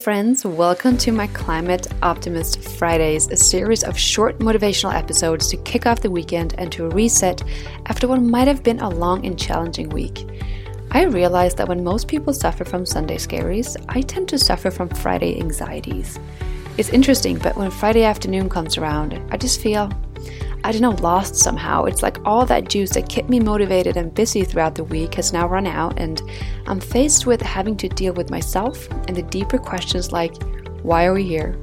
Friends, welcome to my Climate Optimist Fridays, a series of short motivational episodes to kick off the weekend and to reset after what might have been a long and challenging week. I realized that when most people suffer from Sunday scaries, I tend to suffer from Friday anxieties. It's interesting, but when Friday afternoon comes around, I just feel I don't know, lost somehow. It's like all that juice that kept me motivated and busy throughout the week has now run out, and I'm faced with having to deal with myself and the deeper questions like, why are we here?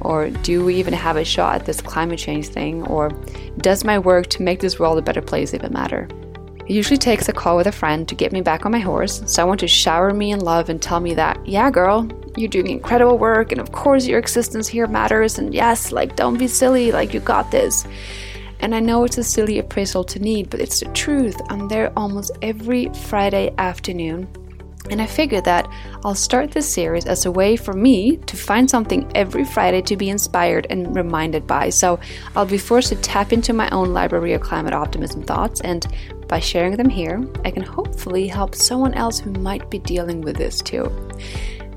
Or do we even have a shot at this climate change thing? Or does my work to make this world a better place even matter? It usually takes a call with a friend to get me back on my horse, someone to shower me in love and tell me that, yeah, girl, you're doing incredible work, and of course your existence here matters, and yes, like, don't be silly, like, you got this. And I know it's a silly appraisal to need, but it's the truth. I'm there almost every Friday afternoon. And I figured that I'll start this series as a way for me to find something every Friday to be inspired and reminded by. So I'll be forced to tap into my own library of climate optimism thoughts, and by sharing them here, I can hopefully help someone else who might be dealing with this too.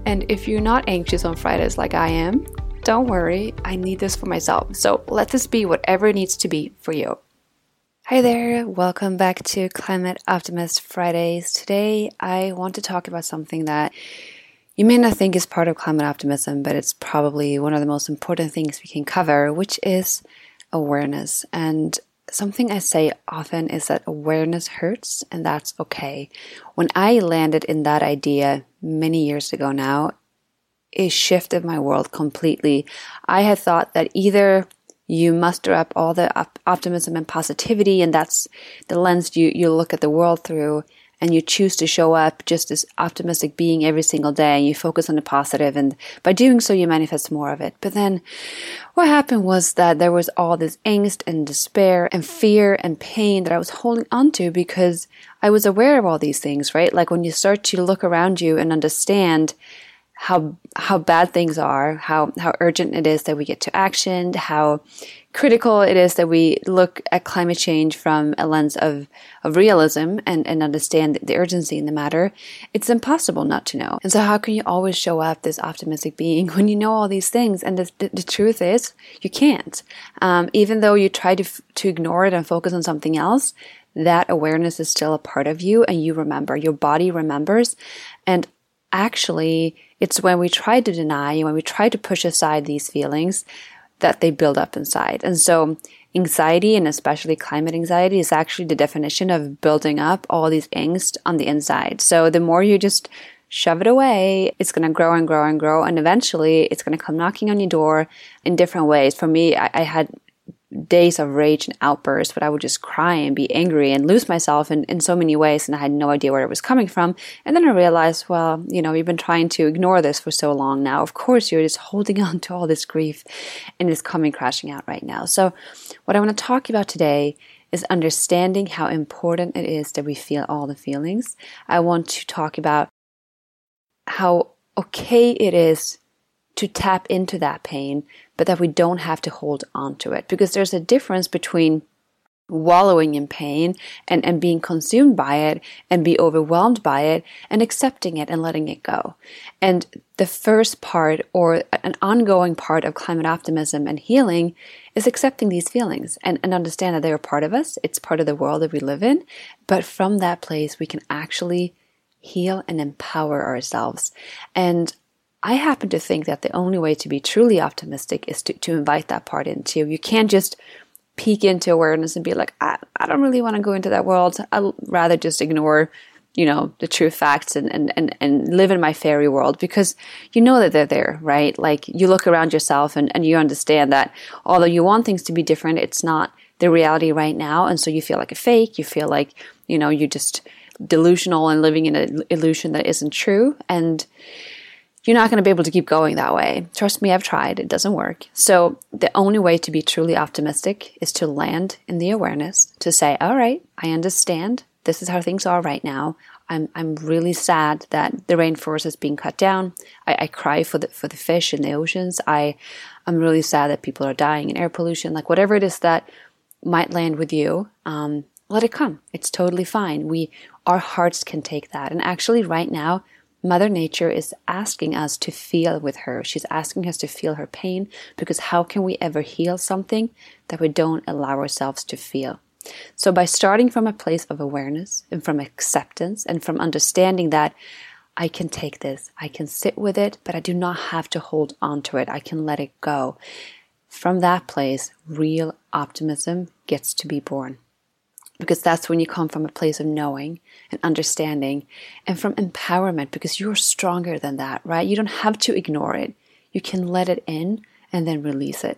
And if you're not anxious on Fridays like I am, don't worry, I need this for myself. So let this be whatever it needs to be for you. Hi there, welcome back to Climate Optimist Fridays. Today I want to talk about something that you may not think is part of climate optimism, but it's probably one of the most important things we can cover, which is awareness. And something I say often is that awareness hurts, and that's okay. When I landed in that idea many years ago now, it shifted my world completely. I had thought that either you muster up all the op- optimism and positivity, and that's the lens you, you look at the world through, and you choose to show up just as optimistic being every single day, and you focus on the positive, and by doing so, you manifest more of it. But then what happened was that there was all this angst and despair and fear and pain that I was holding onto because I was aware of all these things, right? Like when you start to look around you and understand how how bad things are, how how urgent it is that we get to action, how critical it is that we look at climate change from a lens of, of realism and, and understand the urgency in the matter, it's impossible not to know. And so how can you always show up this optimistic being when you know all these things? And the, the, the truth is, you can't. Um, even though you try to, to ignore it and focus on something else, that awareness is still a part of you and you remember. Your body remembers. And actually, it's when we try to deny, and when we try to push aside these feelings, that they build up inside. And so, anxiety, and especially climate anxiety, is actually the definition of building up all these angst on the inside. So, the more you just shove it away, it's going to grow and grow and grow. And eventually, it's going to come knocking on your door in different ways. For me, I, I had days of rage and outbursts, but I would just cry and be angry and lose myself in, in so many ways. And I had no idea where it was coming from. And then I realized, well, you know, you've been trying to ignore this for so long now. Of course, you're just holding on to all this grief and it's coming crashing out right now. So, what I want to talk about today is understanding how important it is that we feel all the feelings. I want to talk about how okay it is to tap into that pain, but that we don't have to hold on to it. Because there's a difference between wallowing in pain and, and being consumed by it and be overwhelmed by it and accepting it and letting it go. And the first part or an ongoing part of climate optimism and healing is accepting these feelings and, and understand that they're a part of us. It's part of the world that we live in. But from that place, we can actually heal and empower ourselves. And I happen to think that the only way to be truly optimistic is to, to invite that part into. You can't just peek into awareness and be like, I, I don't really want to go into that world. I'd rather just ignore, you know, the true facts and, and, and, and live in my fairy world because you know that they're there, right? Like you look around yourself and, and you understand that although you want things to be different, it's not the reality right now. And so you feel like a fake. You feel like, you know, you're just delusional and living in an illusion that isn't true. And, you're not going to be able to keep going that way. Trust me, I've tried. It doesn't work. So the only way to be truly optimistic is to land in the awareness, to say, all right, I understand. This is how things are right now. I'm, I'm really sad that the rainforest is being cut down. I, I cry for the, for the fish in the oceans. I, I'm really sad that people are dying in air pollution. Like whatever it is that might land with you, um, let it come. It's totally fine. We, our hearts can take that. And actually right now, Mother Nature is asking us to feel with her. She's asking us to feel her pain because how can we ever heal something that we don't allow ourselves to feel? So, by starting from a place of awareness and from acceptance and from understanding that I can take this, I can sit with it, but I do not have to hold on to it, I can let it go. From that place, real optimism gets to be born. Because that's when you come from a place of knowing and understanding and from empowerment because you're stronger than that, right? You don't have to ignore it. You can let it in and then release it.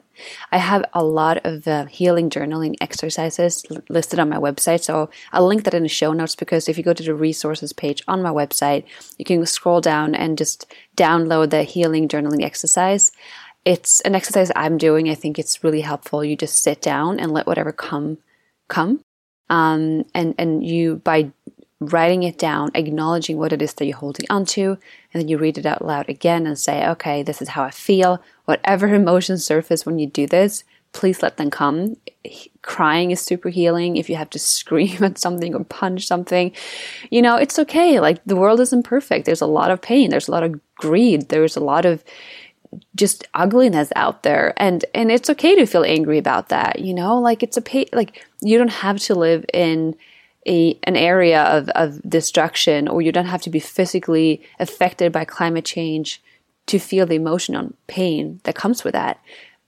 I have a lot of uh, healing journaling exercises listed on my website, so I'll link that in the show notes because if you go to the resources page on my website, you can scroll down and just download the healing journaling exercise. It's an exercise I'm doing. I think it's really helpful. You just sit down and let whatever come come. Um, and and you by writing it down, acknowledging what it is that you're holding onto, and then you read it out loud again and say, okay, this is how I feel. Whatever emotions surface when you do this, please let them come. Crying is super healing. If you have to scream at something or punch something, you know, it's okay. Like the world isn't perfect. There's a lot of pain. There's a lot of greed. There's a lot of just ugliness out there and and it's okay to feel angry about that you know like it's a pay like you don't have to live in a, an area of, of destruction or you don't have to be physically affected by climate change to feel the emotional pain that comes with that.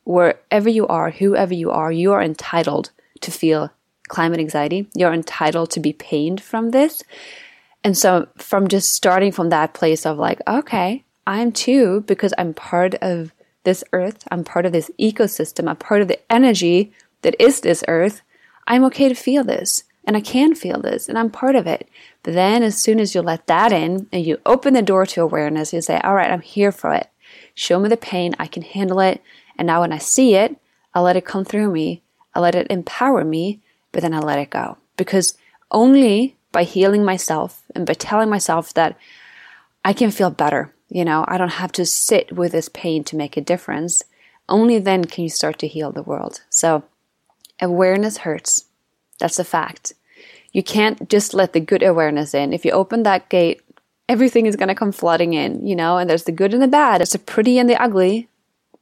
Wherever you are, whoever you are, you are entitled to feel climate anxiety. You're entitled to be pained from this. And so, from just starting from that place of like, okay, I'm too, because I'm part of this earth, I'm part of this ecosystem, I'm part of the energy that is this earth, I'm okay to feel this and I can feel this and I'm part of it. But then as soon as you let that in and you open the door to awareness, you say, all right, I'm here for it. Show me the pain. I can handle it. And now when I see it, I let it come through me. I let it empower me, but then I let it go. Because only by healing myself and by telling myself that I can feel better, you know, I don't have to sit with this pain to make a difference. Only then can you start to heal the world. So awareness hurts. That's a fact. You can't just let the good awareness in. If you open that gate, everything is going to come flooding in, you know, and there's the good and the bad. There's the pretty and the ugly,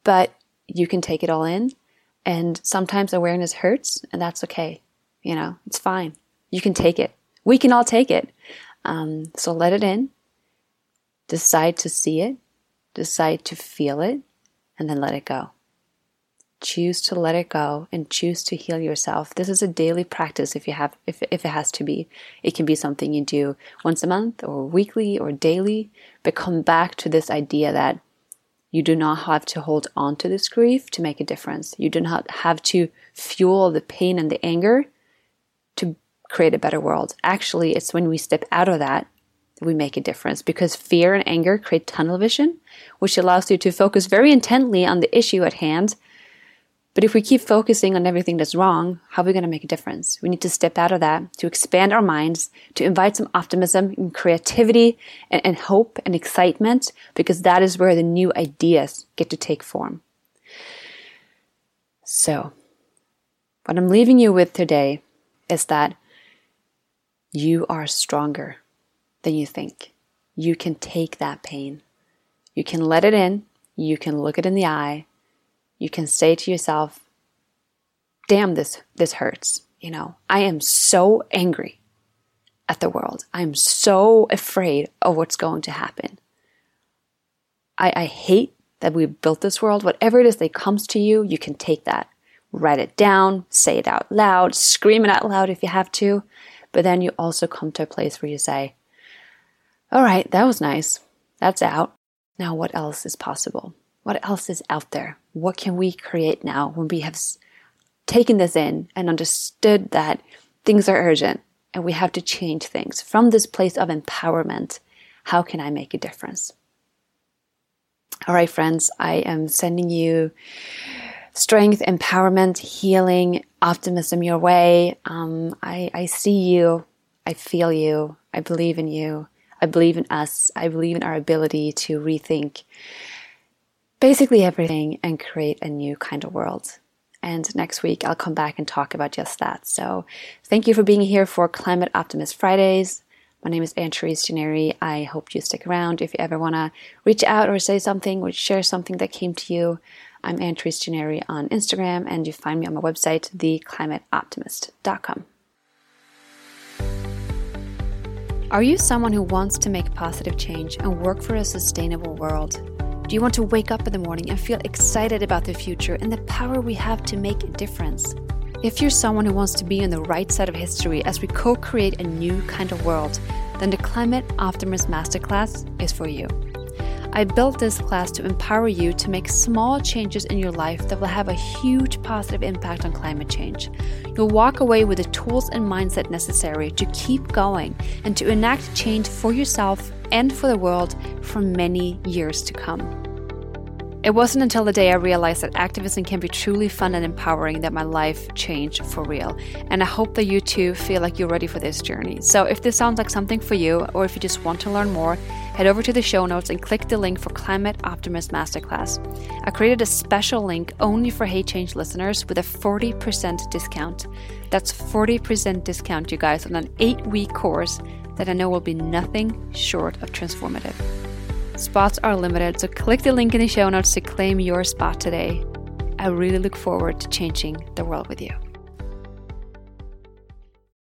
but you can take it all in. And sometimes awareness hurts, and that's okay. You know, it's fine. You can take it. We can all take it. Um, so let it in. Decide to see it. Decide to feel it, and then let it go. Choose to let it go and choose to heal yourself. This is a daily practice if you have if, if it has to be. It can be something you do once a month or weekly or daily but come back to this idea that you do not have to hold on to this grief to make a difference. You do not have to fuel the pain and the anger to create a better world. Actually it's when we step out of that we make a difference because fear and anger create tunnel vision which allows you to focus very intently on the issue at hand but if we keep focusing on everything that's wrong, how are we going to make a difference? We need to step out of that to expand our minds, to invite some optimism and creativity and, and hope and excitement, because that is where the new ideas get to take form. So, what I'm leaving you with today is that you are stronger than you think. You can take that pain. You can let it in. You can look it in the eye you can say to yourself, damn, this, this hurts. You know, I am so angry at the world. I'm so afraid of what's going to happen. I, I hate that we built this world. Whatever it is that comes to you, you can take that, write it down, say it out loud, scream it out loud if you have to. But then you also come to a place where you say, all right, that was nice. That's out. Now, what else is possible? What else is out there? What can we create now when we have taken this in and understood that things are urgent and we have to change things from this place of empowerment? How can I make a difference? All right, friends, I am sending you strength, empowerment, healing, optimism your way. Um, I, I see you. I feel you. I believe in you. I believe in us. I believe in our ability to rethink basically everything and create a new kind of world. And next week, I'll come back and talk about just that. So, thank you for being here for Climate Optimist Fridays. My name is Anne-Therese Gennari. I hope you stick around. If you ever want to reach out or say something or share something that came to you, I'm Anne-Therese Gennari on Instagram, and you find me on my website, theclimateoptimist.com. Are you someone who wants to make positive change and work for a sustainable world? Do you want to wake up in the morning and feel excited about the future and the power we have to make a difference? If you're someone who wants to be on the right side of history as we co create a new kind of world, then the Climate Optimist Masterclass is for you. I built this class to empower you to make small changes in your life that will have a huge positive impact on climate change. You'll walk away with the tools and mindset necessary to keep going and to enact change for yourself and for the world for many years to come. It wasn't until the day I realized that activism can be truly fun and empowering that my life changed for real. And I hope that you too feel like you're ready for this journey. So if this sounds like something for you, or if you just want to learn more, head over to the show notes and click the link for Climate Optimist Masterclass. I created a special link only for Hey Change listeners with a 40% discount. That's 40% discount, you guys, on an eight week course that I know will be nothing short of transformative. Spots are limited, so click the link in the show notes to claim your spot today. I really look forward to changing the world with you.